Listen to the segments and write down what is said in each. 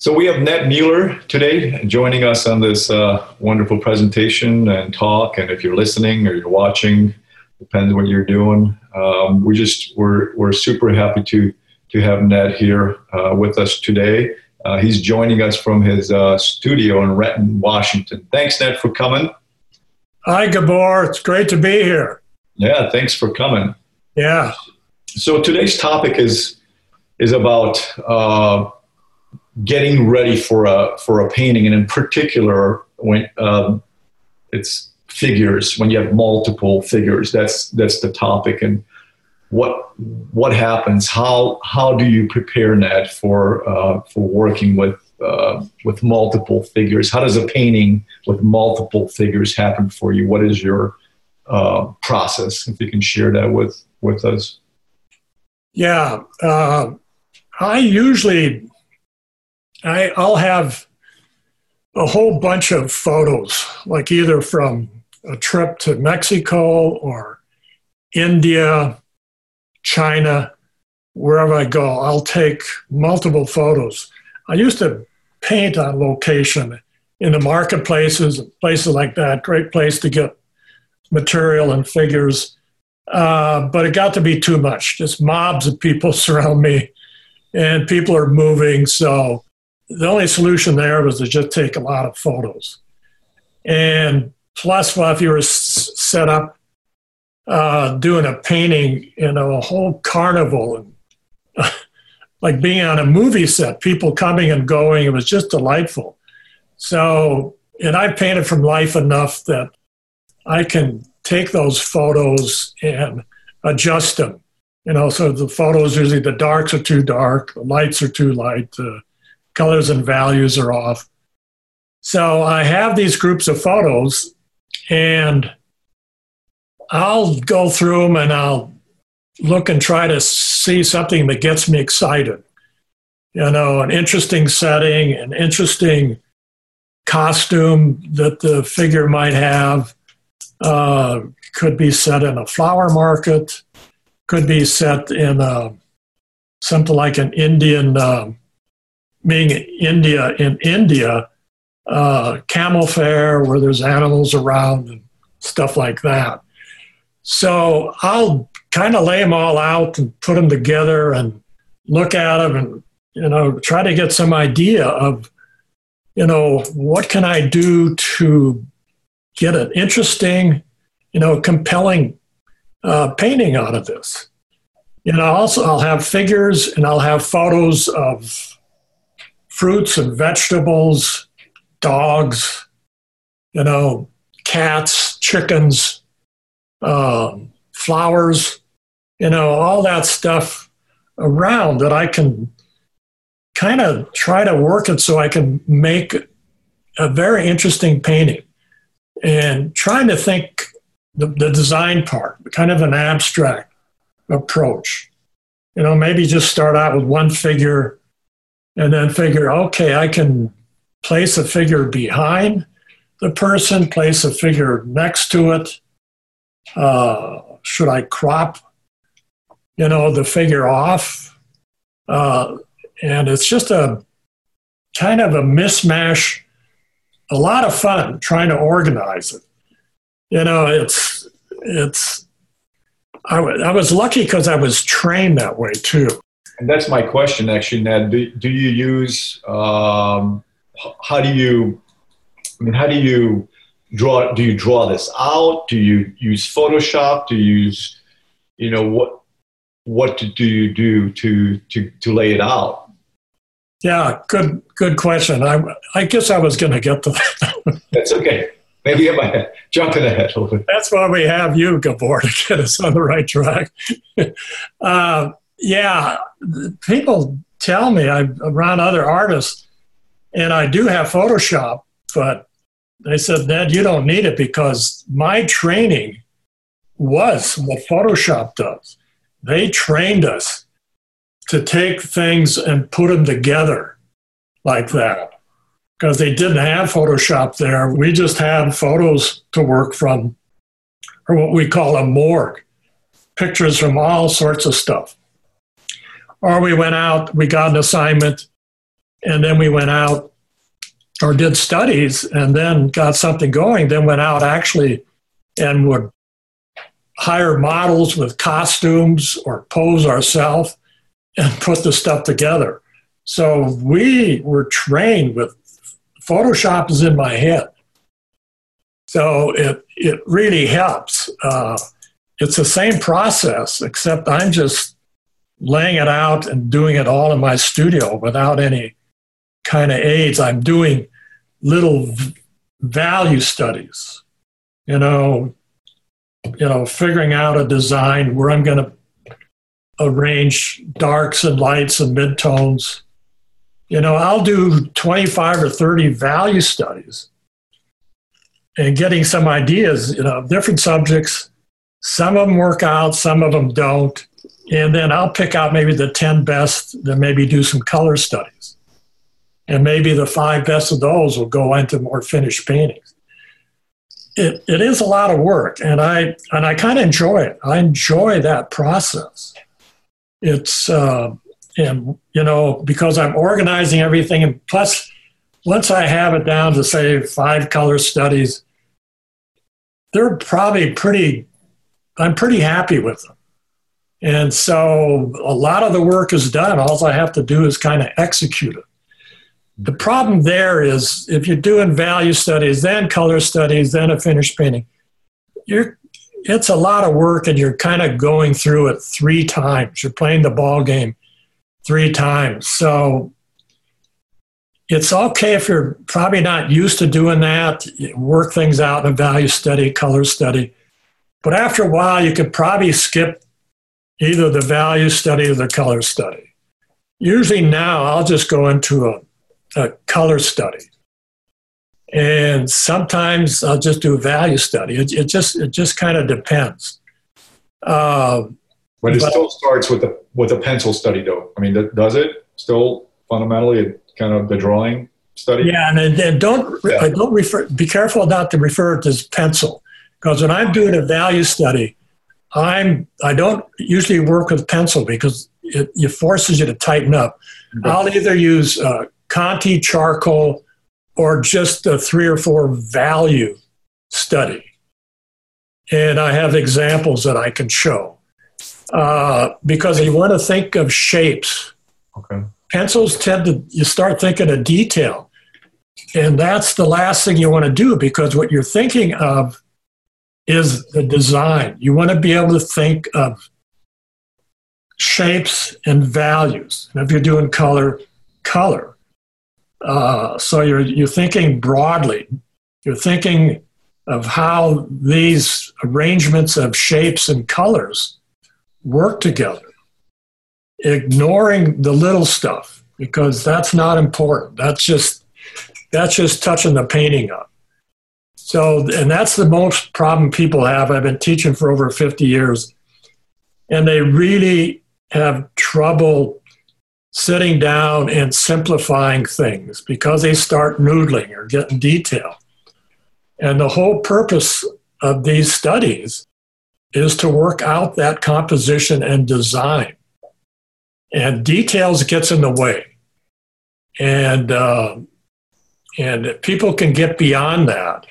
So we have Ned Mueller today joining us on this uh, wonderful presentation and talk. And if you're listening or you're watching, depends what you're doing. Um, we just we're we're super happy to to have Ned here uh, with us today. Uh, he's joining us from his uh, studio in Renton, Washington. Thanks, Ned, for coming. Hi, Gabor. It's great to be here. Yeah, thanks for coming. Yeah. So today's topic is is about uh, getting ready for a for a painting, and in particular, when um, it's figures, when you have multiple figures, that's that's the topic. And what what happens? How how do you prepare Ned for uh, for working with uh, with multiple figures? How does a painting with multiple figures happen for you? What is your uh, process? If you can share that with with us. Yeah, uh, I usually I, I'll have a whole bunch of photos, like either from a trip to Mexico or India, China, wherever I go. I'll take multiple photos. I used to paint on location in the marketplaces, places like that. Great place to get material and figures. Uh, but it got to be too much. Just mobs of people surround me, and people are moving. So the only solution there was to just take a lot of photos. And plus, well, if you were set up uh, doing a painting in a whole carnival, and, like being on a movie set, people coming and going, it was just delightful. So, and I painted from life enough that I can take those photos and adjust them. You know, so the photos usually the darks are too dark, the lights are too light, colors and values are off. So I have these groups of photos and I'll go through them and I'll look and try to see something that gets me excited. You know, an interesting setting, an interesting costume that the figure might have. Uh, could be set in a flower market, could be set in a, something like an Indian uh, being in India in India, uh, camel fair where there's animals around and stuff like that. So I'll kind of lay them all out and put them together and look at them and you know try to get some idea of you know what can I do to get an interesting, you know, compelling uh, painting out of this. You know, also I'll have figures and I'll have photos of fruits and vegetables, dogs, you know, cats, chickens, um, flowers, you know, all that stuff around that I can kind of try to work it so I can make a very interesting painting and trying to think the, the design part, kind of an abstract approach. You know, maybe just start out with one figure and then figure, okay, I can place a figure behind the person, place a figure next to it. Uh, should I crop, you know, the figure off? Uh, and it's just a kind of a mismatch. A lot of fun trying to organize it. You know, it's it's. I, w- I was lucky because I was trained that way too. And that's my question, actually, Ned. Do, do you use, um, how do you, I mean, how do you draw, do you draw this out? Do you use Photoshop? Do you use, you know, what, what do you do to, to, to lay it out? Yeah, good, good question. I, I guess I was going to get to that. That's okay. Maybe I'm jumping ahead a little bit. That's why we have you, Gabor, to get us on the right track. uh, yeah, people tell me I'm around other artists, and I do have Photoshop, but they said, Ned, you don't need it because my training was what Photoshop does. They trained us to take things and put them together like that because they didn't have Photoshop there. We just had photos to work from, or what we call a morgue, pictures from all sorts of stuff or we went out, we got an assignment, and then we went out or did studies and then got something going, then went out actually and would hire models with costumes or pose ourselves and put the stuff together. So we were trained with Photoshop is in my head. So it, it really helps. Uh, it's the same process, except I'm just laying it out and doing it all in my studio without any kind of aids. I'm doing little value studies, you know, you know, figuring out a design where I'm going to arrange darks and lights and midtones. You know, I'll do 25 or 30 value studies and getting some ideas, you know, different subjects. Some of them work out, some of them don't. And then I'll pick out maybe the 10 best, then maybe do some color studies. And maybe the five best of those will go into more finished paintings. It, it is a lot of work, and I, and I kind of enjoy it. I enjoy that process. It's, uh, and, you know, because I'm organizing everything, and plus, once I have it down to say five color studies, they're probably pretty, I'm pretty happy with them. And so a lot of the work is done. All I have to do is kind of execute it. The problem there is if you're doing value studies, then color studies, then a finished painting, you're, it's a lot of work and you're kind of going through it three times. You're playing the ball game three times. So it's okay if you're probably not used to doing that, work things out in a value study, color study. But after a while, you could probably skip either the value study or the color study. Usually now I'll just go into a, a color study. And sometimes I'll just do a value study. It, it just it just kind of depends. Uh, but it but, still starts with the with a pencil study, though. I mean, does it still fundamentally kind of the drawing study? Yeah, and, and don't yeah. don't refer. Be careful not to refer to as pencil, because when I'm doing a value study, I'm I don't usually work with pencil because it, it forces you to tighten up. Okay. I'll either use uh, Conte charcoal or just a three or four value study, and I have examples that I can show uh, because you want to think of shapes. Okay. Pencils tend to you start thinking of detail, and that's the last thing you want to do because what you're thinking of is the design. You want to be able to think of shapes and values. And if you're doing color, color. Uh, so you're, you're thinking broadly. You're thinking of how these arrangements of shapes and colors work together, ignoring the little stuff because that's not important. That's just that's just touching the painting up. So, and that's the most problem people have. I've been teaching for over 50 years, and they really have trouble sitting down and simplifying things because they start noodling or getting detail. And the whole purpose of these studies is to work out that composition and design. And details gets in the way. And, uh, and people can get beyond that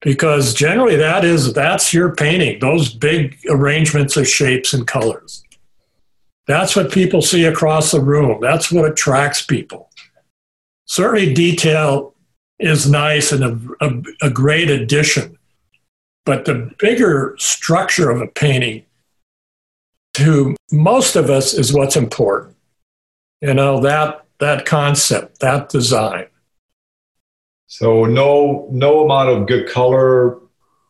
because generally that is that's your painting. Those big arrangements of shapes and colors. That's what people see across the room. That's what attracts people. Certainly detail is nice and a, a, a great addition but the bigger structure of a painting to most of us is what's important. You know that that concept that design so no no amount of good color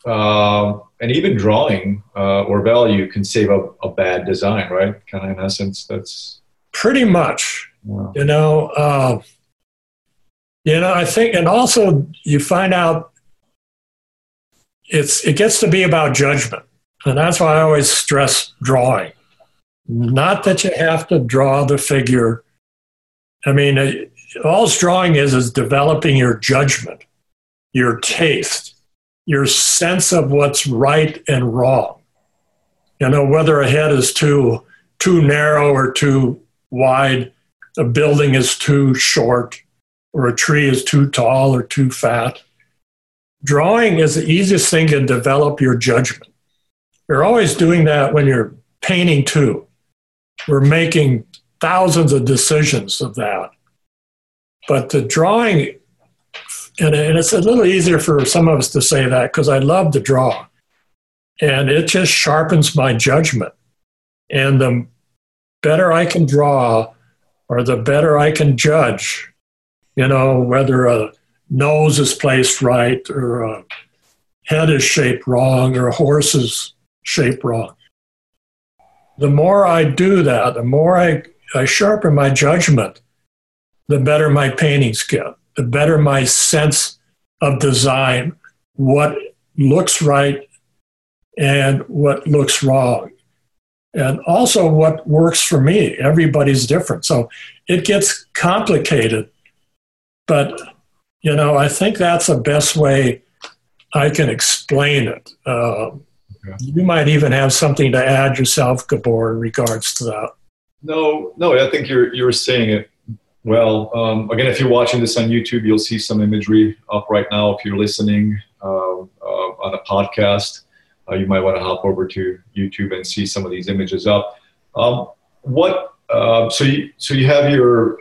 uh, and even drawing uh, or value can save a, a bad design, right? Kind of in essence, that's pretty much. Wow. You know, uh, you know, I think, and also you find out it's it gets to be about judgment, and that's why I always stress drawing. Not that you have to draw the figure. I mean, all drawing is is developing your judgment, your taste, your sense of what's right and wrong. You know, whether a head is too too narrow or too wide, a building is too short or a tree is too tall or too fat. Drawing is the easiest thing to develop your judgment. You're always doing that when you're painting too. We're making thousands of decisions of that. But the drawing, and, it's a little easier for some of us to say that because I love to draw. And it just sharpens my judgment. And the better I can draw, or the better I can judge, you know, whether a nose is placed right or a head is shaped wrong or a horse is shaped wrong. The more I do that, the more I, I sharpen my judgment, the better my paintings get, the better my sense of design, what looks right and what looks wrong. And also what works for me. Everybody's different. So it gets complicated. But, you know, I think that's the best way I can explain it. Uh, You might even have something to add yourself, Gabor, in regards to that. No, no, I think you're you're saying it well. Um, again, if you're watching this on YouTube, you'll see some imagery up right now. If you're listening uh, uh, on a podcast, uh, you might want to hop over to YouTube and see some of these images up. Um, what? Uh, so you so you have your.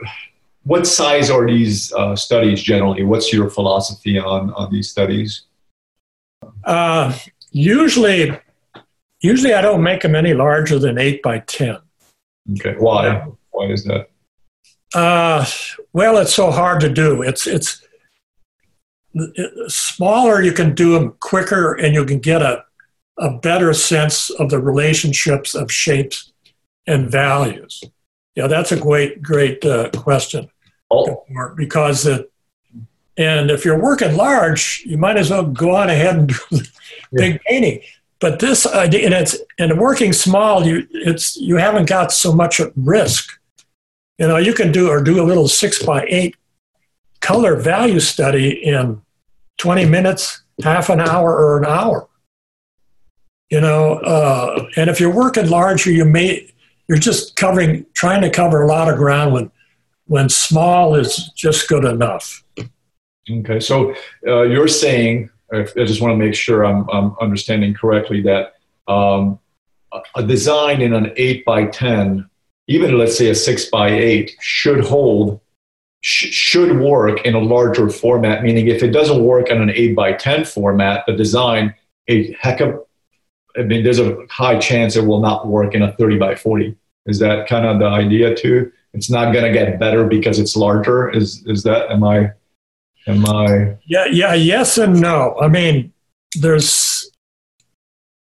What size are these uh, studies generally? What's your philosophy on on these studies? Uh, usually, usually I don't make them any larger than eight by ten. Okay, why? Why is that? Uh, well, it's so hard to do. It's it's smaller. You can do them quicker, and you can get a a better sense of the relationships of shapes and values. Yeah, that's a great great uh, question. Oh. Because it, and if you're working large, you might as well go on ahead and do the yeah. big painting. But this idea, and it's and working small, you it's you haven't got so much at risk. You know, you can do or do a little six by eight color value study in 20 minutes, half an hour, or an hour. You know, uh, and if you're working larger, you may you're just covering trying to cover a lot of ground when when small is just good enough. Okay, so uh, you're saying I just want to make sure I'm, I'm understanding correctly that um, a design in an 8 by 10, even let's say a 6 by 8, should hold, sh- should work in a larger format, meaning if it doesn't work on an 8 by 10 format, the design, a heck of, I mean, there's a high chance it will not work in a 30 by 40. Is that kind of the idea too? It's not going to get better because it's larger. Is, is that, am I Am I? Yeah, yeah, yes and no. I mean, there's.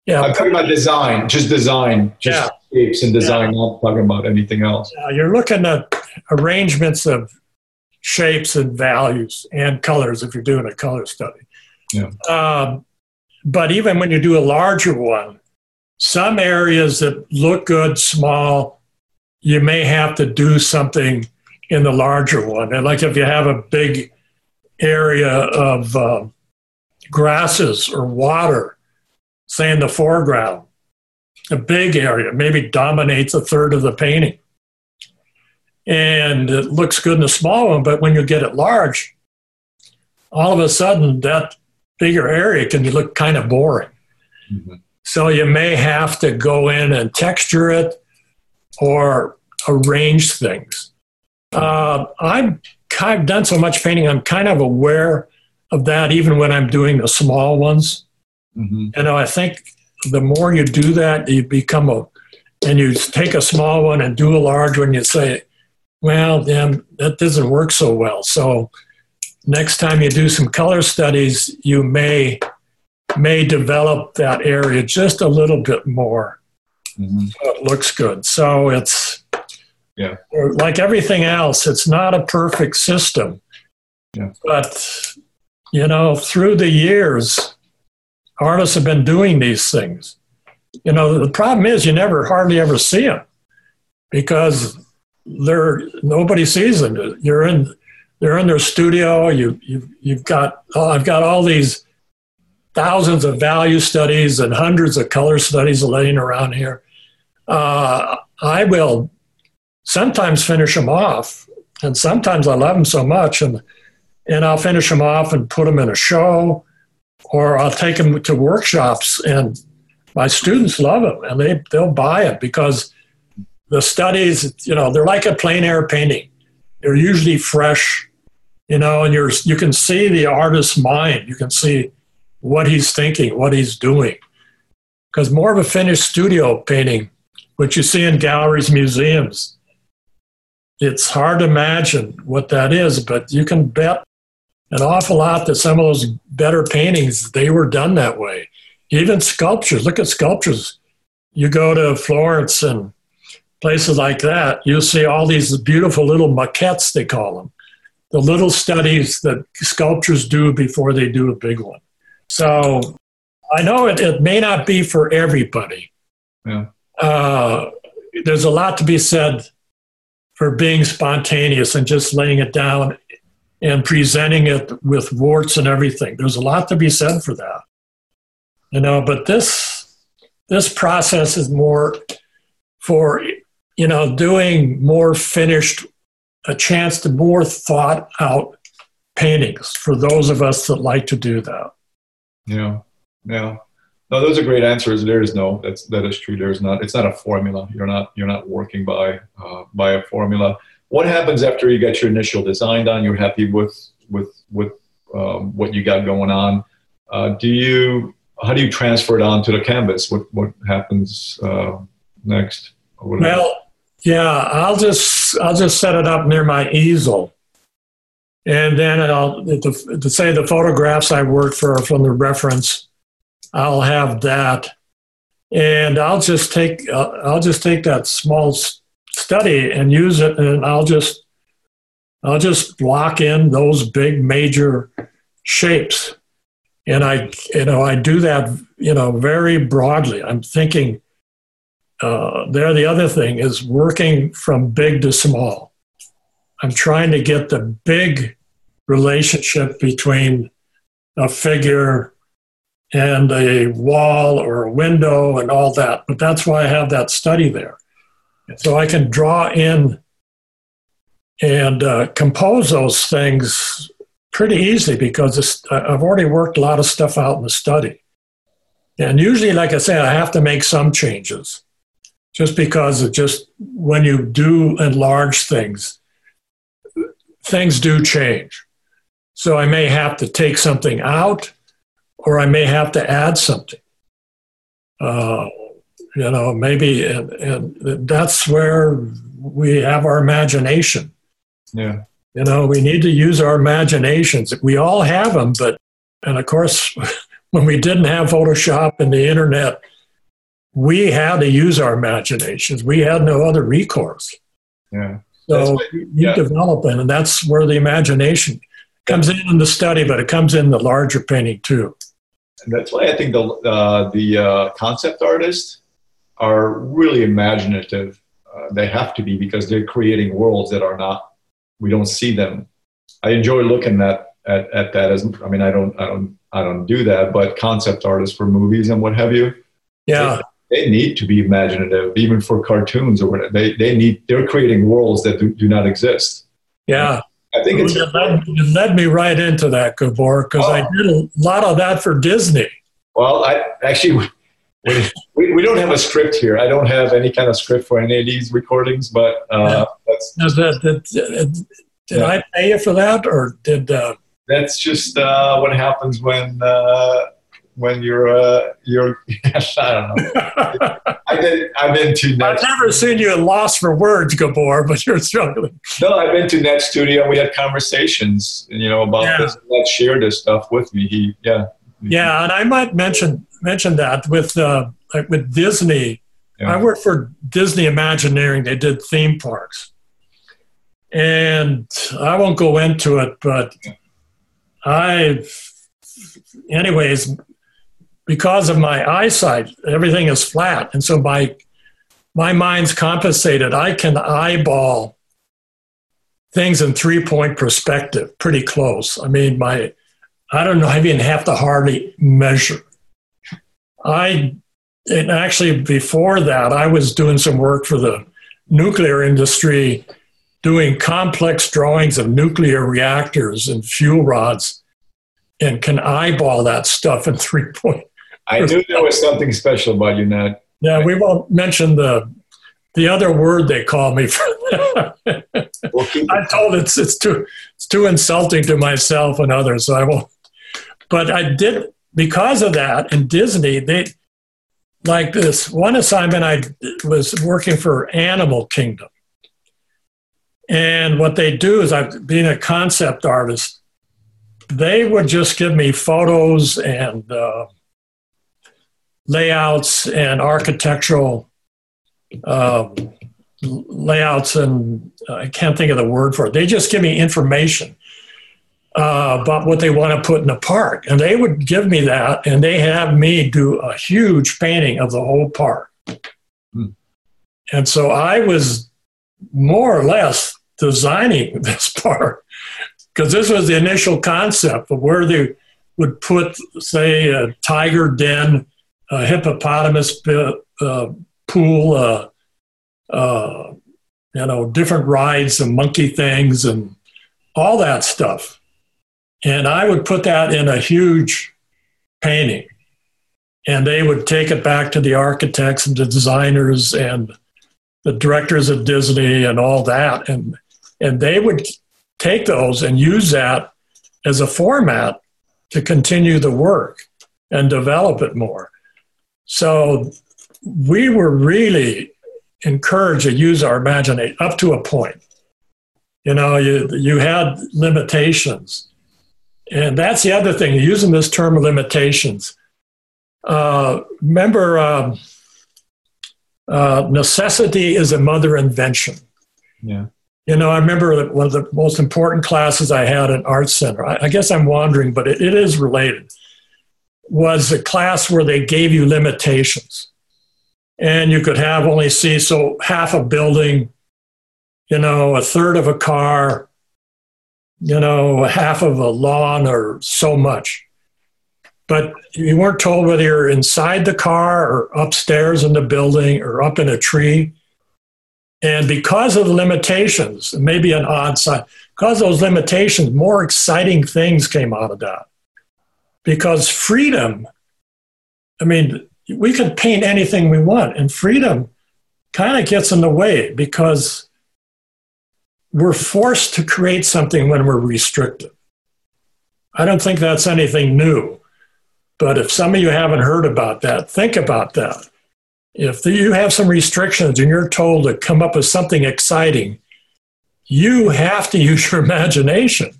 Yeah, I'm talking about design, just design, just yeah. shapes and design. Yeah. Not talking about anything else. Yeah, you're looking at arrangements of shapes and values and colors if you're doing a color study. Yeah. Um, but even when you do a larger one, some areas that look good, small, you may have to do something in the larger one. And like if you have a big area of uh, grasses or water, say in the foreground, a big area, maybe dominates a third of the painting. And it looks good in a small one, but when you get it large, all of a sudden that bigger area can look kind of boring. Mm-hmm. So you may have to go in and texture it or arrange things. Uh, I'm I've done so much painting, I'm kind of aware of that even when I'm doing the small ones. Mm-hmm. You know, I think the more you do that, you become a, and you take a small one and do a large one, you say, well, then that doesn't work so well. So next time you do some color studies, you may may develop that area just a little bit more. Mm-hmm. So it looks good. So it's yeah. Like everything else, it's not a perfect system. Yeah. But, you know, through the years, artists have been doing these things. You know, the problem is you never hardly ever see them because they're nobody sees them. You're in they're in their studio. You you you've got oh, I've got all these thousands of value studies and hundreds of color studies laying around here. Uh, I will sometimes finish them off, and sometimes I love them so much, and and I'll finish them off and put them in a show, or I'll take them to workshops, and my students love them, and they they'll buy it because the studies, you know, they're like a plein air painting. They're usually fresh, you know, and you're you can see the artist's mind. You can see what he's thinking, what he's doing. Because more of a finished studio painting, which you see in galleries, museums, it's hard to imagine what that is, but you can bet an awful lot that some of those better paintings, they were done that way. Even sculptures, look at sculptures. You go to Florence and places like that, you'll see all these beautiful little maquettes, they call them. The little studies that sculptors do before they do a big one. So I know it, it may not be for everybody. Yeah. Uh, there's a lot to be said for being spontaneous and just laying it down and presenting it with warts and everything. There's a lot to be said for that. You know, but this this process is more for you know doing more finished a chance to more thought out paintings for those of us that like to do that. Yeah. Yeah. No, those are great answers. There is no that's that is true. There's not. It's not a formula. You're not you're not working by uh, by a formula. What happens after you get your initial design done? You're happy with with with um, what you got going on. Uh, do you how do you transfer it onto the canvas? What what happens uh, next? Well, yeah, I'll just I'll just set it up near my easel, and then I'll to, to say the photographs I worked for from the reference I'll have that, and I'll just take uh, I'll just take that small study and use it, and I'll just I'll just block in those big major shapes, and I you know I do that you know very broadly. I'm thinking. Uh, there, the other thing is working from big to small. I'm trying to get the big relationship between a figure and a wall or a window and all that. But that's why I have that study there. So I can draw in and uh, compose those things pretty easily because I've already worked a lot of stuff out in the study. And usually, like I say, I have to make some changes just because it just when you do enlarge things, things do change. So I may have to take something out or I may have to add something. Uh, you know, maybe, and, and that's where we have our imagination. Yeah. You know, we need to use our imaginations. We all have them, but, and of course, when we didn't have Photoshop and the internet, we had to use our imaginations. We had no other recourse. Yeah. So you yeah. develop it, and that's where the imagination comes in in the study, but it comes in the larger painting too. And that's why I think the uh, the uh, concept artists are really imaginative. Uh, they have to be because they're creating worlds that are not we don't see them. I enjoy looking at at, at that as I mean I don't I don't I don't do that, but concept artists for movies and what have you. Yeah. They, they need to be imaginative, even for cartoons or whatever. They they need they're creating worlds that do, do not exist. Yeah. I think it's. It led, it led me right into that, Gabor, because oh. I did a lot of that for Disney. Well, I actually. We, we don't have a script here. I don't have any kind of script for any of these recordings, but uh, that's, that, did, did, did yeah. I pay you for that, or did? Uh, that's just uh, what happens when uh, when you're uh, you're I don't know. I did, I've been to. Ned I've never seen you lost for words, Gabor, but you're struggling. No, I've been to Ned Studio. We had conversations, you know, about yeah. this. Ned shared this stuff with me. He, yeah. Yeah, and I might mention mention that with uh, like with Disney. Yeah. I worked for Disney Imagineering. They did theme parks, and I won't go into it, but I, anyways, because of my eyesight, everything is flat. And so my, my mind's compensated. I can eyeball things in three point perspective pretty close. I mean, my, I don't know, I even have to hardly measure. I, and actually before that, I was doing some work for the nuclear industry doing complex drawings of nuclear reactors and fuel rods and can eyeball that stuff in three point. I knew there was something special about you, Ned. Yeah, we won't mention the the other word they call me for we'll I told it's it's too it's too insulting to myself and others, so I won't. But I did because of that in Disney. They like this one assignment. I was working for Animal Kingdom, and what they do is, I being a concept artist, they would just give me photos and uh, layouts and architectural um, layouts and uh, I can't think of the word for it. They just give me information uh, about what they want to put in the park. And they would give me that and they have me do a huge painting of the whole park. Hmm. And so I was more or less designing this park because this was the initial concept of where they would put, say, a tiger den, a hippopotamus uh, pool, uh, uh, you know, different rides and monkey things and all that stuff. And I would put that in a huge painting. And they would take it back to the architects and the designers and the directors at Disney and all that. And, and they would take those and use that as a format to continue the work and develop it more. So we were really encouraged to use our imagination up to a point. You know, you, you had limitations. And that's the other thing, using this term limitations. Uh, remember, um, uh, necessity is a mother invention. Yeah. You know, I remember one of the most important classes I had at Art Center. I, I guess I'm wandering, but it, it is related. Was a class where they gave you limitations and you could have only see so half a building, you know, a third of a car, you know, half of a lawn or so much. But you weren't told whether you're inside the car or upstairs in the building or up in a tree. And because of the limitations, maybe an odd side, because those limitations, more exciting things came out of that. Because freedom, I mean, we could paint anything we want, and freedom kind of gets in the way because we're forced to create something when we're restricted. I don't think that's anything new. But if some of you haven't heard about that, think about that. If you have some restrictions and you're told to come up with something exciting, you have to use your imagination.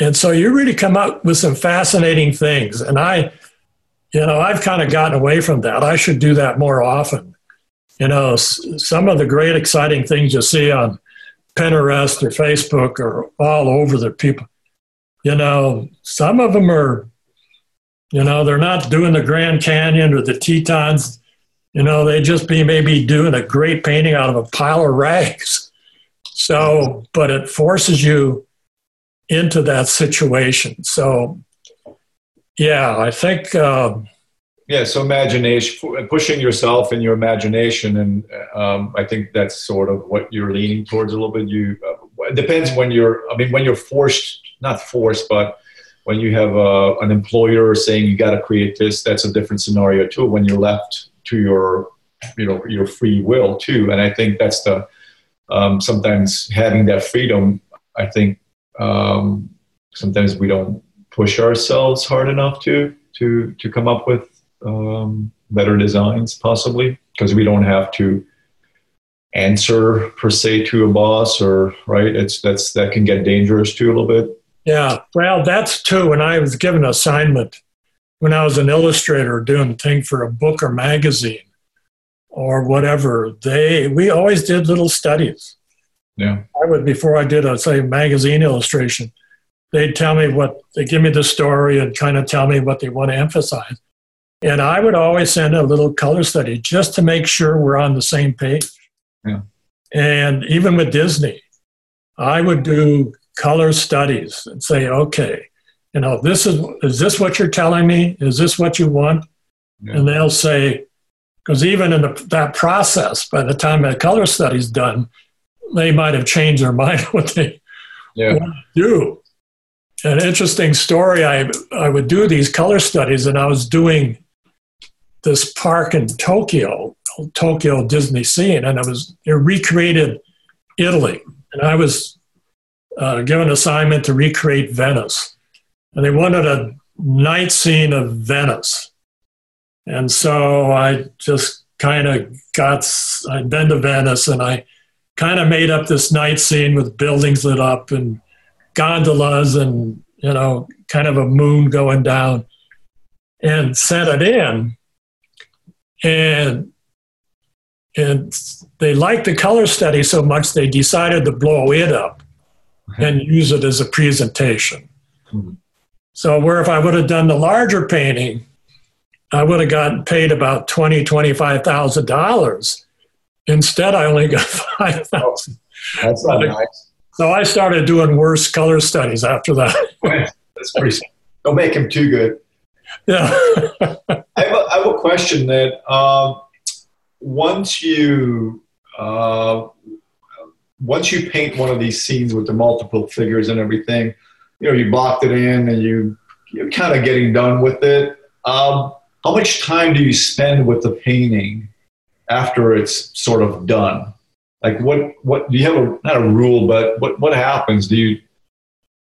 And so you really come up with some fascinating things. And I, you know, I've kind of gotten away from that. I should do that more often. You know, some of the great exciting things you see on Pinterest or Facebook or all over the people, you know, some of them are, you know, they're not doing the Grand Canyon or the Tetons. You know, they just be maybe doing a great painting out of a pile of rags. So, but it forces you into that situation. So yeah, I think. Um, yeah, so imagination, pushing yourself in your imagination, and um, I think that's sort of what you're leaning towards a little bit. You uh, it depends when you're. I mean, when you're forced, not forced, but when you have uh, an employer saying you got to create this, that's a different scenario too. When you're left to your, you know, your free will too, and I think that's the um, sometimes having that freedom. I think um, sometimes we don't push ourselves hard enough to to to come up with um, better designs, possibly because we don't have to answer per se to a boss or right. It's that's that can get dangerous too a little bit. Yeah, well, that's too. When I was given an assignment when I was an illustrator doing a thing for a book or magazine or whatever, they we always did little studies. Yeah, I would before I did a say magazine illustration they'd tell me what they give me the story and kind of tell me what they want to emphasize. And I would always send a little color study just to make sure we're on the same page. Yeah. And even with Disney, I would do color studies and say, okay, you know, this is is this what you're telling me? Is this what you want? Yeah. And they'll say, Because even in the, that process, by the time that color study's done, they might have changed their mind what they Yeah. want to do. An interesting story I, I would do these color studies, and I was doing this park in Tokyo, Tokyo DisneySea, and it was it recreated Italy, and I was uh, given an assignment to recreate Venice, and they wanted a night scene of Venice, and so I just kind of got I'd been to Venice, and I kind of made up this night scene with buildings lit up and gondolas and you know kind of a moon going down and sent it in and and they liked the color study so much they decided to blow it up and use it as a presentation Mhm. so where if i would have done the larger painting i would have gotten paid about twenty twenty five thousand dollars instead i only got five thousand That's not nice. so i started doing worse color studies after that That's pretty. Don't make him too good. Yeah I have a, I have a question that um, once you uh, once you paint one of these scenes with the multiple figures and everything, you know, you blocked it in and you you're kind of getting done with it. Um, how much time do you spend with the painting after it's sort of done? Like what what do you have a not a rule, but what what happens? Do you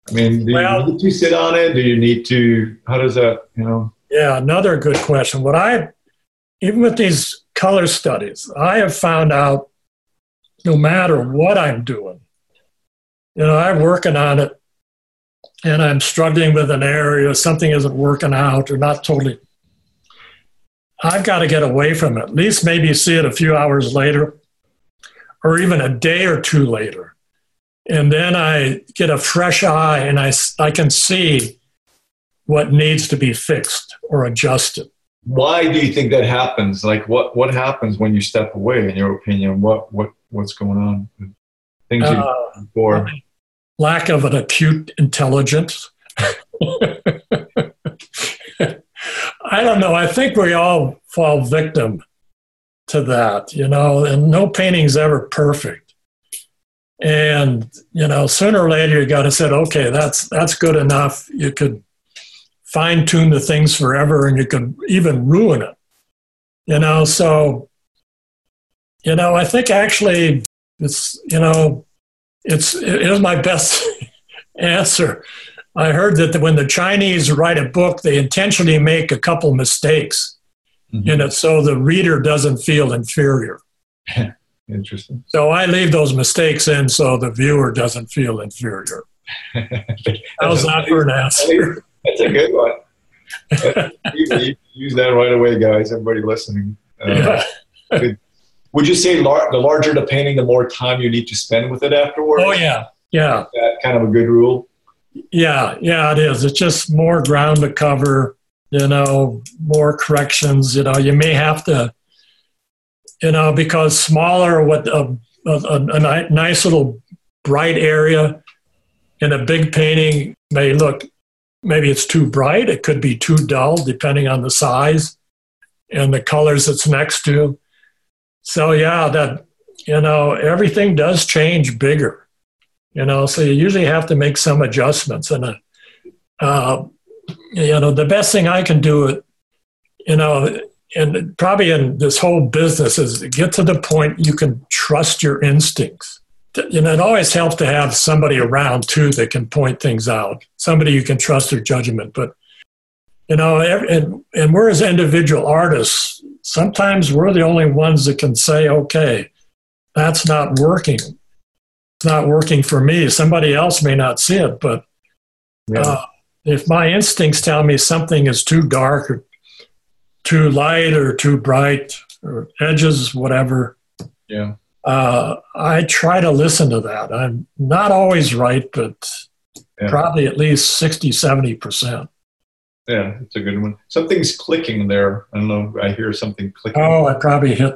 I mean, do Well- you need to sit on it? Do you need to? How does that? You know? Yeah, another good question. What I, even with these color studies, I have found out no matter what I'm doing, you know, I'm working on it and I'm struggling with an area, something isn't working out or not totally. I've got to get away from it, at least maybe see it a few hours later or even a day or two later. And then I get a fresh eye and I, I can see what needs to be fixed or adjusted. why do you think that happens like what what happens when you step away in your opinion what what what's going on things Uh, before lack of an acute intelligence. I don't know. I think we all fall victim to that, you know, and no painting's ever perfect. And, you know, sooner or later you got to say, okay, that's that's good enough. You could fine tune the things forever and you could even ruin it. You know, so you know, I think actually it's, you know, it's it is my best answer. I heard that when the Chinese write a book, they intentionally make a couple mistakes Mhm. in it so the reader doesn't feel inferior. interesting So I leave those mistakes in so the viewer doesn't feel inferior. How's that for an answer? that's a good one use that right away guys everybody listening uh, Yeah. would you say lar- the larger the painting the more time you need to spend with it afterwards Oh yeah, yeah, Is that kind of a good rule yeah, yeah. It is. It's just more ground to cover. You know, more corrections. You know, you may have to. You know, because smaller, what a, a, a ni- nice little bright area in a big painting may look. Maybe it's too bright. It could be too dull, depending on the size and the colors it's next to. So yeah, that you know everything does change bigger you know so you usually have to make some adjustments and uh, uh, you know the best thing i can do you know and probably in this whole business is get to the point you can trust your instincts. You know it always helps to have somebody around too that can point things out somebody you can trust their judgment but you know and, and we're as individual artists sometimes we're the only ones that can say okay that's not working. It's not working for me. Somebody else may not see it, but yeah. uh, if my instincts tell me something is too dark or too light or too bright or edges, whatever, yeah uh, I try to listen to that. I'm not always right, but Yeah. probably at least 60, 70%. yeah it's a good one something's clicking there i don't know i hear something clicking Oh, I probably hit,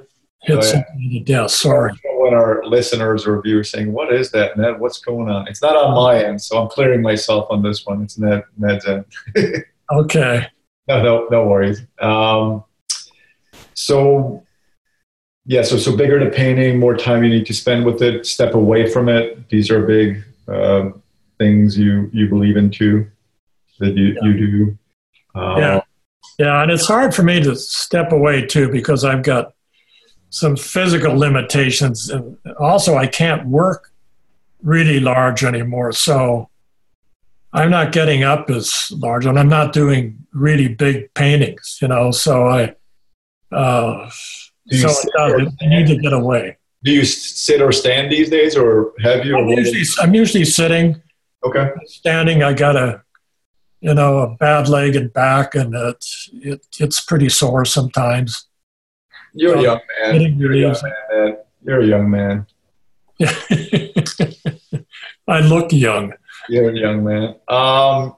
hit Oh, yeah. something in the desk. Sorry. when our listeners or viewers saying, "What is that, Ned? What's going on?" It's not on my end, so I'm clearing myself on this one. It's Ned Ned's end. Okay. No, no, no worries. Um, so yeah, so so bigger the painting, more time you need to spend with it. Step away from it. These are big uh, things you you believe into that you yeah. you do. Uh, yeah, yeah, and it's hard for me to step away too because I've got some physical limitations, and also I can't work really large anymore. So I'm not getting up as large, and I'm not doing really big paintings. You know, so I. Uh, so I need to get away. Do you sit or stand these days, or have you? I'm usually, I'm usually sitting. Okay. Standing, I got a, you know, a bad leg and back, and it, it it's pretty sore sometimes. You're so a young man. You're a young man. You're a young man. I look young. You're a young man. Um,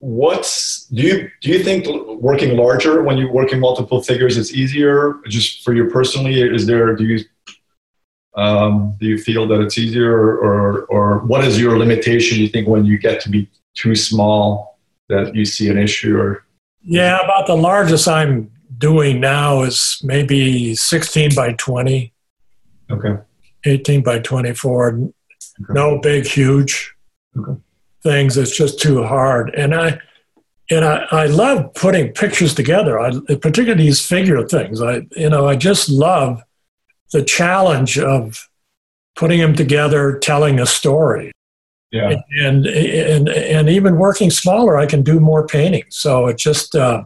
what's do you do you think working larger when you're working multiple figures is easier? Just for you personally is there do you um, do you feel that it's easier or, or, or what is your limitation you think when you get to be too small that you see an issue or? Yeah about the largest i'm doing now is maybe 16 by 20 okay. 18 by 24 okay. no big huge okay. things. It's just too hard. And i and I, I love putting pictures together. I, particularly these figure things. I you know i just love the challenge of putting them together telling a story. Yeah. And and and even working smaller i can do more painting so it just uh,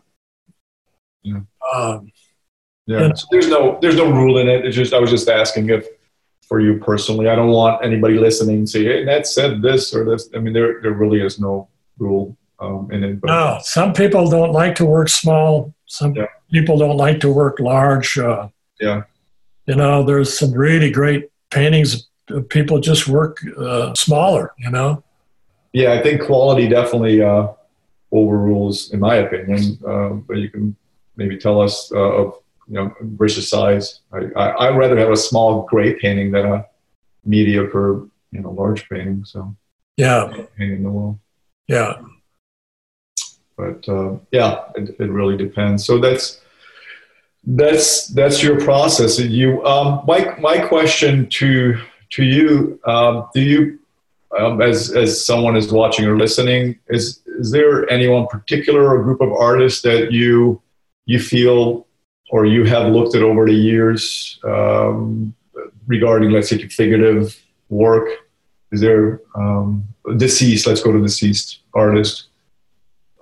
yeah, um, yeah. You know, so there's no there's no rule in it. It's just i was just asking if for you personally. I don't want anybody listening to say, "Hey, Ned said this or this." I mean, there there really is no rule um, in it. But. No, some people don't like to work small. Some yeah. people don't like to work large. Uh, yeah, you know, there's some really great paintings. People just work uh, smaller. You know. Yeah, I think quality definitely uh, overrules, in my opinion. Um, but you can maybe tell us uh, of you know, versus size. I, I, would rather have a small gray painting than a mediocre, you know, large painting. So yeah, painting the wall. Yeah. But uh, yeah, it, it really depends. So that's that's that's your process. You, um, my my question to to you, um, do you, um, as as someone is watching or listening, is is there anyone particular or group of artists that you you feel or you have looked at over the years um, regarding, let's say, figurative work? Is there um, deceased? Let's go to deceased artist.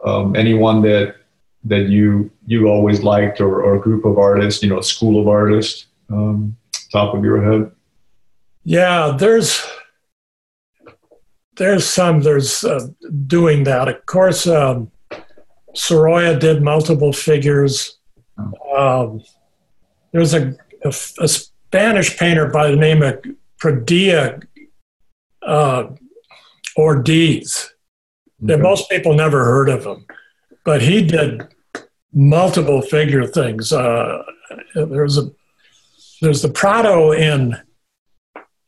Um, anyone that that you you always liked, or, or a group of artists, you know, a school of artists, um, top of your head? Yeah, there's there's some there's uh, doing that. Of course, um, Sorolla did multiple figures. Um, there was a, a, a, Spanish painter by the name of Pradilla uh, Ortiz that okay. most people never heard of him, but he did multiple figure things. Uh, there's a there's the Prado in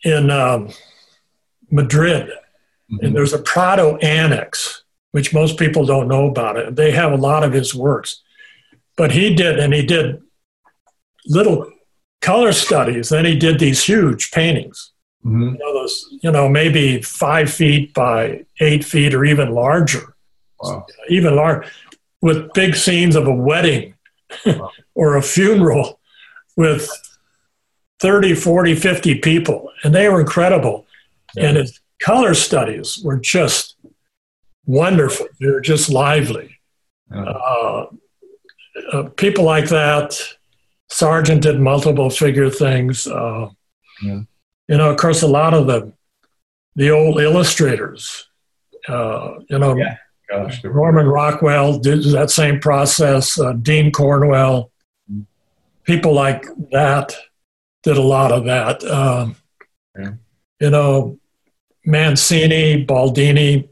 in um, Madrid, mm-hmm. and there's a Prado annex, which most people don't know about it. They have a lot of his works. But he did, and he did little color studies. Then he did these huge paintings. Mm-hmm. You, know, those, you know, maybe five feet by eight feet or even larger. Wow. Even large, with big scenes of a wedding wow. or a funeral with 30, 40, 50 people. And they were incredible. Yeah. And his color studies were just wonderful. They were just lively. Yeah. Uh, uh, people like that. Sargent did multiple figure things. Uh, yeah. You know, of course, a lot of the the old illustrators. Uh, you know, yeah. Gosh, Norman Rockwell did that same process. Uh, Dean Cornwell, mm-hmm. people like that did a lot of that. Um, yeah. You know, Mancini, Boldini.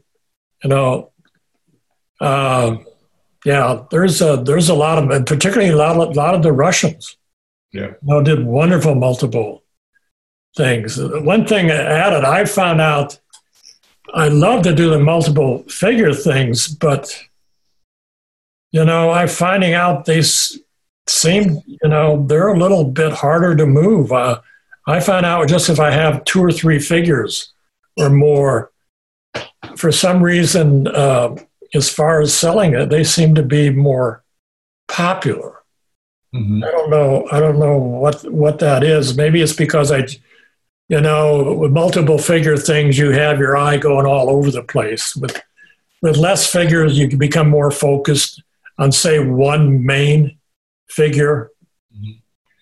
You know. Uh, yeah, there's a there's a lot of, and particularly a lot of, a lot of the Russians. Yeah, you know, did wonderful multiple things. One thing added, I found out I love to do the multiple figure things, but you know, I'm finding out they seem, you know, they're a little bit harder to move. Uh, I find out just if I have two or three figures or more, for some reason, uh, as far as selling it, they seem to be more popular. Mm-hmm. I don't know. I don't know what what that is. Maybe it's because I, you know, with multiple figure things, you have your eye going all over the place. With with less figures, you can become more focused on, say, one main figure. Mm-hmm.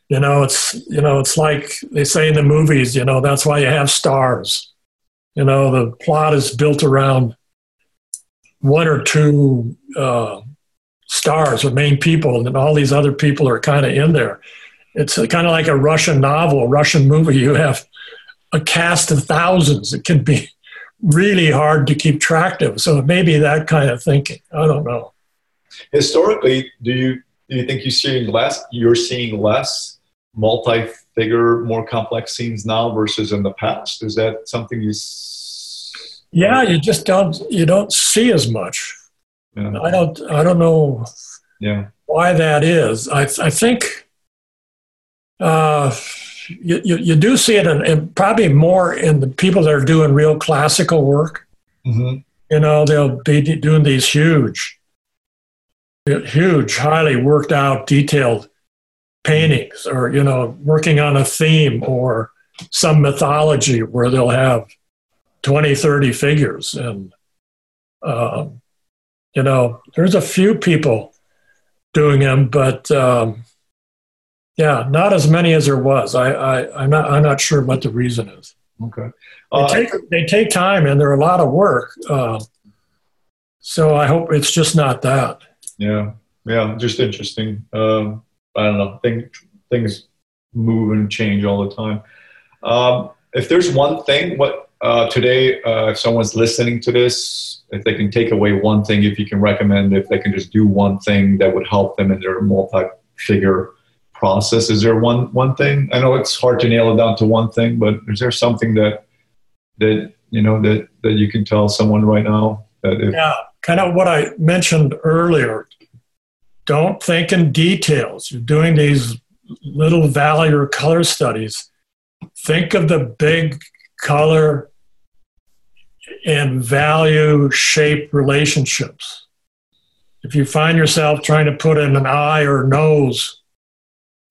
You know, it's you know, it's like they say in the movies. You know, that's why you have stars. You know, the plot is built around one or two uh, stars or main people, and then all these other people are kind of in there. It's kind of like a Russian novel, Russian movie. You have a cast of thousands. It can be really hard to keep track of. So maybe that kind of thinking. I don't know. Historically, do you do you think you're seeing less? You're seeing less multi-figure, more complex scenes now versus in the past. Is that something you? Yeah, you just don't you don't see as much. Yeah. I don't I don't know. Yeah. Why that is? I I think. Uh, you, you, you do see it in, in, probably more in the people that are doing real classical work. Mm-hmm. You know, they'll be doing these huge, huge, highly worked out, detailed paintings, or you know, working on a theme or some mythology where they'll have 20, 30 figures, and um, you know, there's a few people doing them, but um, yeah, not as many as there was. I, I am not I'm not sure what the reason is. Okay. Uh, they take they take time and they're a lot of work. Uh, so I hope it's just not that. Yeah, yeah, just interesting. Um, I don't know. Things things move and change all the time. Um, if there's one thing, what uh, today, uh, if someone's listening to this, if they can take away one thing, if you can recommend, if they can just do one thing that would help them in their multi-figure process? Is there one one thing? I know it's hard to nail it down to one thing, but is there something that that you know that that you can tell someone right now that if, yeah, kind of what I mentioned earlier. Don't think in details. You're doing these little value or color studies. Think of the big color and value shape relationships. If you find yourself trying to put in an eye or nose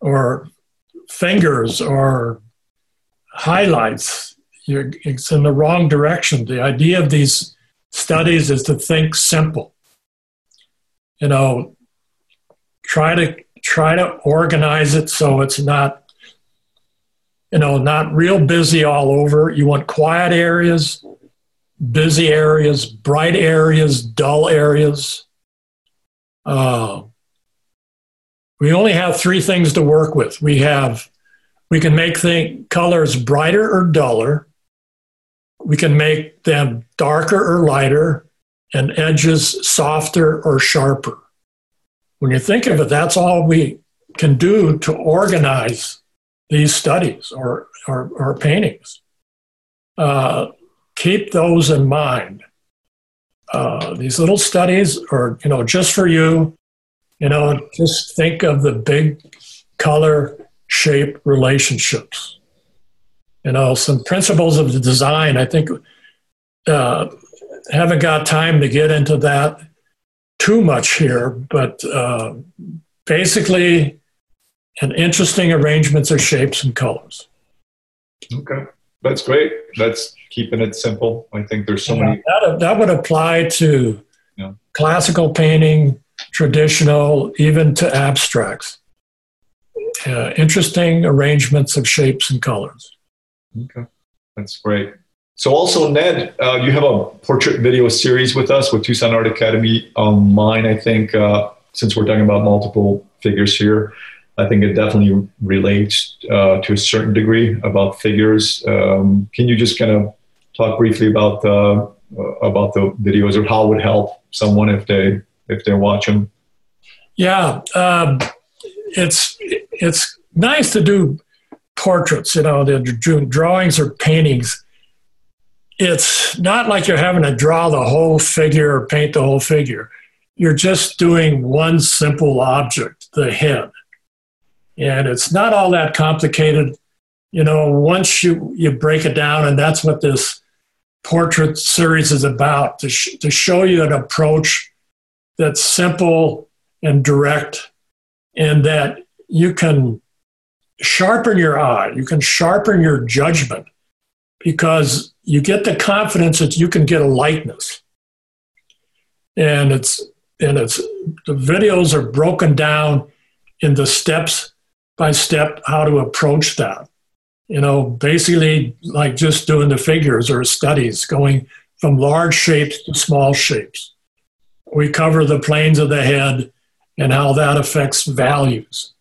or fingers or highlights. You're, it's in the wrong direction. The idea of these studies is to think simple. You know, try to try to organize it so it's not you know not real busy all over you want quiet areas busy areas bright areas dull areas uh, we only have three things to work with. We have, we can make the colors brighter or duller. We can make them darker or lighter and edges softer or sharper. When you think of it, that's all we can do to organize these studies or, or, or paintings. Uh, keep those in mind. Uh, these little studies are, you know, just for you. You know, just think of the big color shape relationships. You know, some principles of the design. I think uh, haven't got time to get into that too much here, but uh, basically, an interesting arrangements of shapes and colors. Okay, that's great. That's keeping it simple. I think there's so yeah, many. That, that would apply to yeah. classical painting, traditional, even to abstracts. Uh, interesting arrangements of shapes and colors. Okay, that's great. So, also, Ned, uh, you have a portrait video series with us with Tucson Art Academy online. I think uh, since we're talking about multiple figures here, I think it definitely relates uh, to a certain degree about figures. Um, can you just kind of talk briefly about the uh, about the videos or how it would help someone if they if they watch them? Yeah, um, it's it's nice to do portraits. You know, the drawings or paintings. It's not like you're having to draw the whole figure or paint the whole figure. You're just doing one simple object, the head. And it's not all that complicated. You know, once you, you break it down, and that's what this portrait series is about to, sh- to show you an approach that's simple and direct, and that you can sharpen your eye, you can sharpen your judgment because you get the confidence that you can get a likeness. And it's and it's the videos are broken down into steps by step how to approach that. You know, basically like just doing the figures or studies, going from large shapes to small shapes. We cover the planes of the head and how that affects values.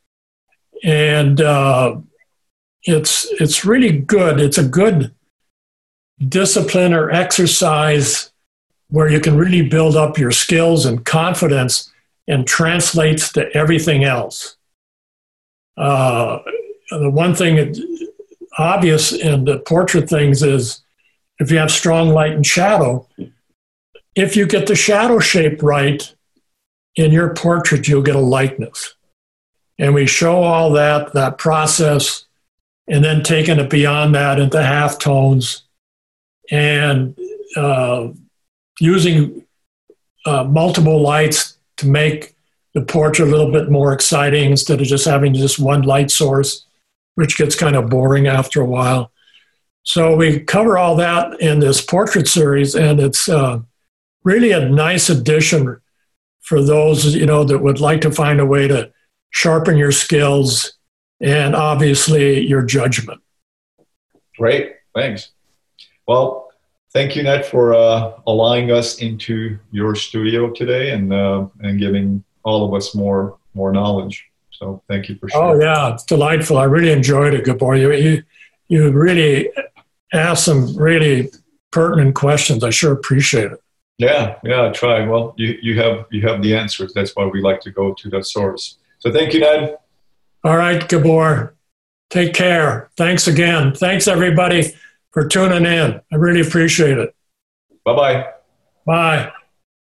And uh, it's it's really good. It's a good discipline or exercise where you can really build up your skills and confidence and translates to everything else. Uh, the one thing obvious in the portrait things is if you have strong light and shadow, if you get the shadow shape right in your portrait, you'll get a likeness. And we show all that, that process, and then taking it beyond that into half tones and uh, using uh, multiple lights to make the portrait a little bit more exciting instead of just having just one light source, which gets kind of boring after a while. So we cover all that in this portrait series, and it's uh, really a nice addition for those you know that would like to find a way to sharpen your skills and obviously your judgment. Great, thanks. Well, thank you, Ned, for uh, allowing us into your studio today and uh, and giving all of us more more knowledge. So thank you for oh, sharing. Oh yeah, it's delightful. I really enjoyed it, Gabor. You you, you really asked some really pertinent questions. I sure appreciate it. Yeah, yeah, I try. Well, you, you have you have the answers. That's why we like to go to the source. So thank you, Ned. All right, Gabor. Take care. Thanks again. Thanks everybody for tuning in. I really appreciate it. Bye-bye. Bye.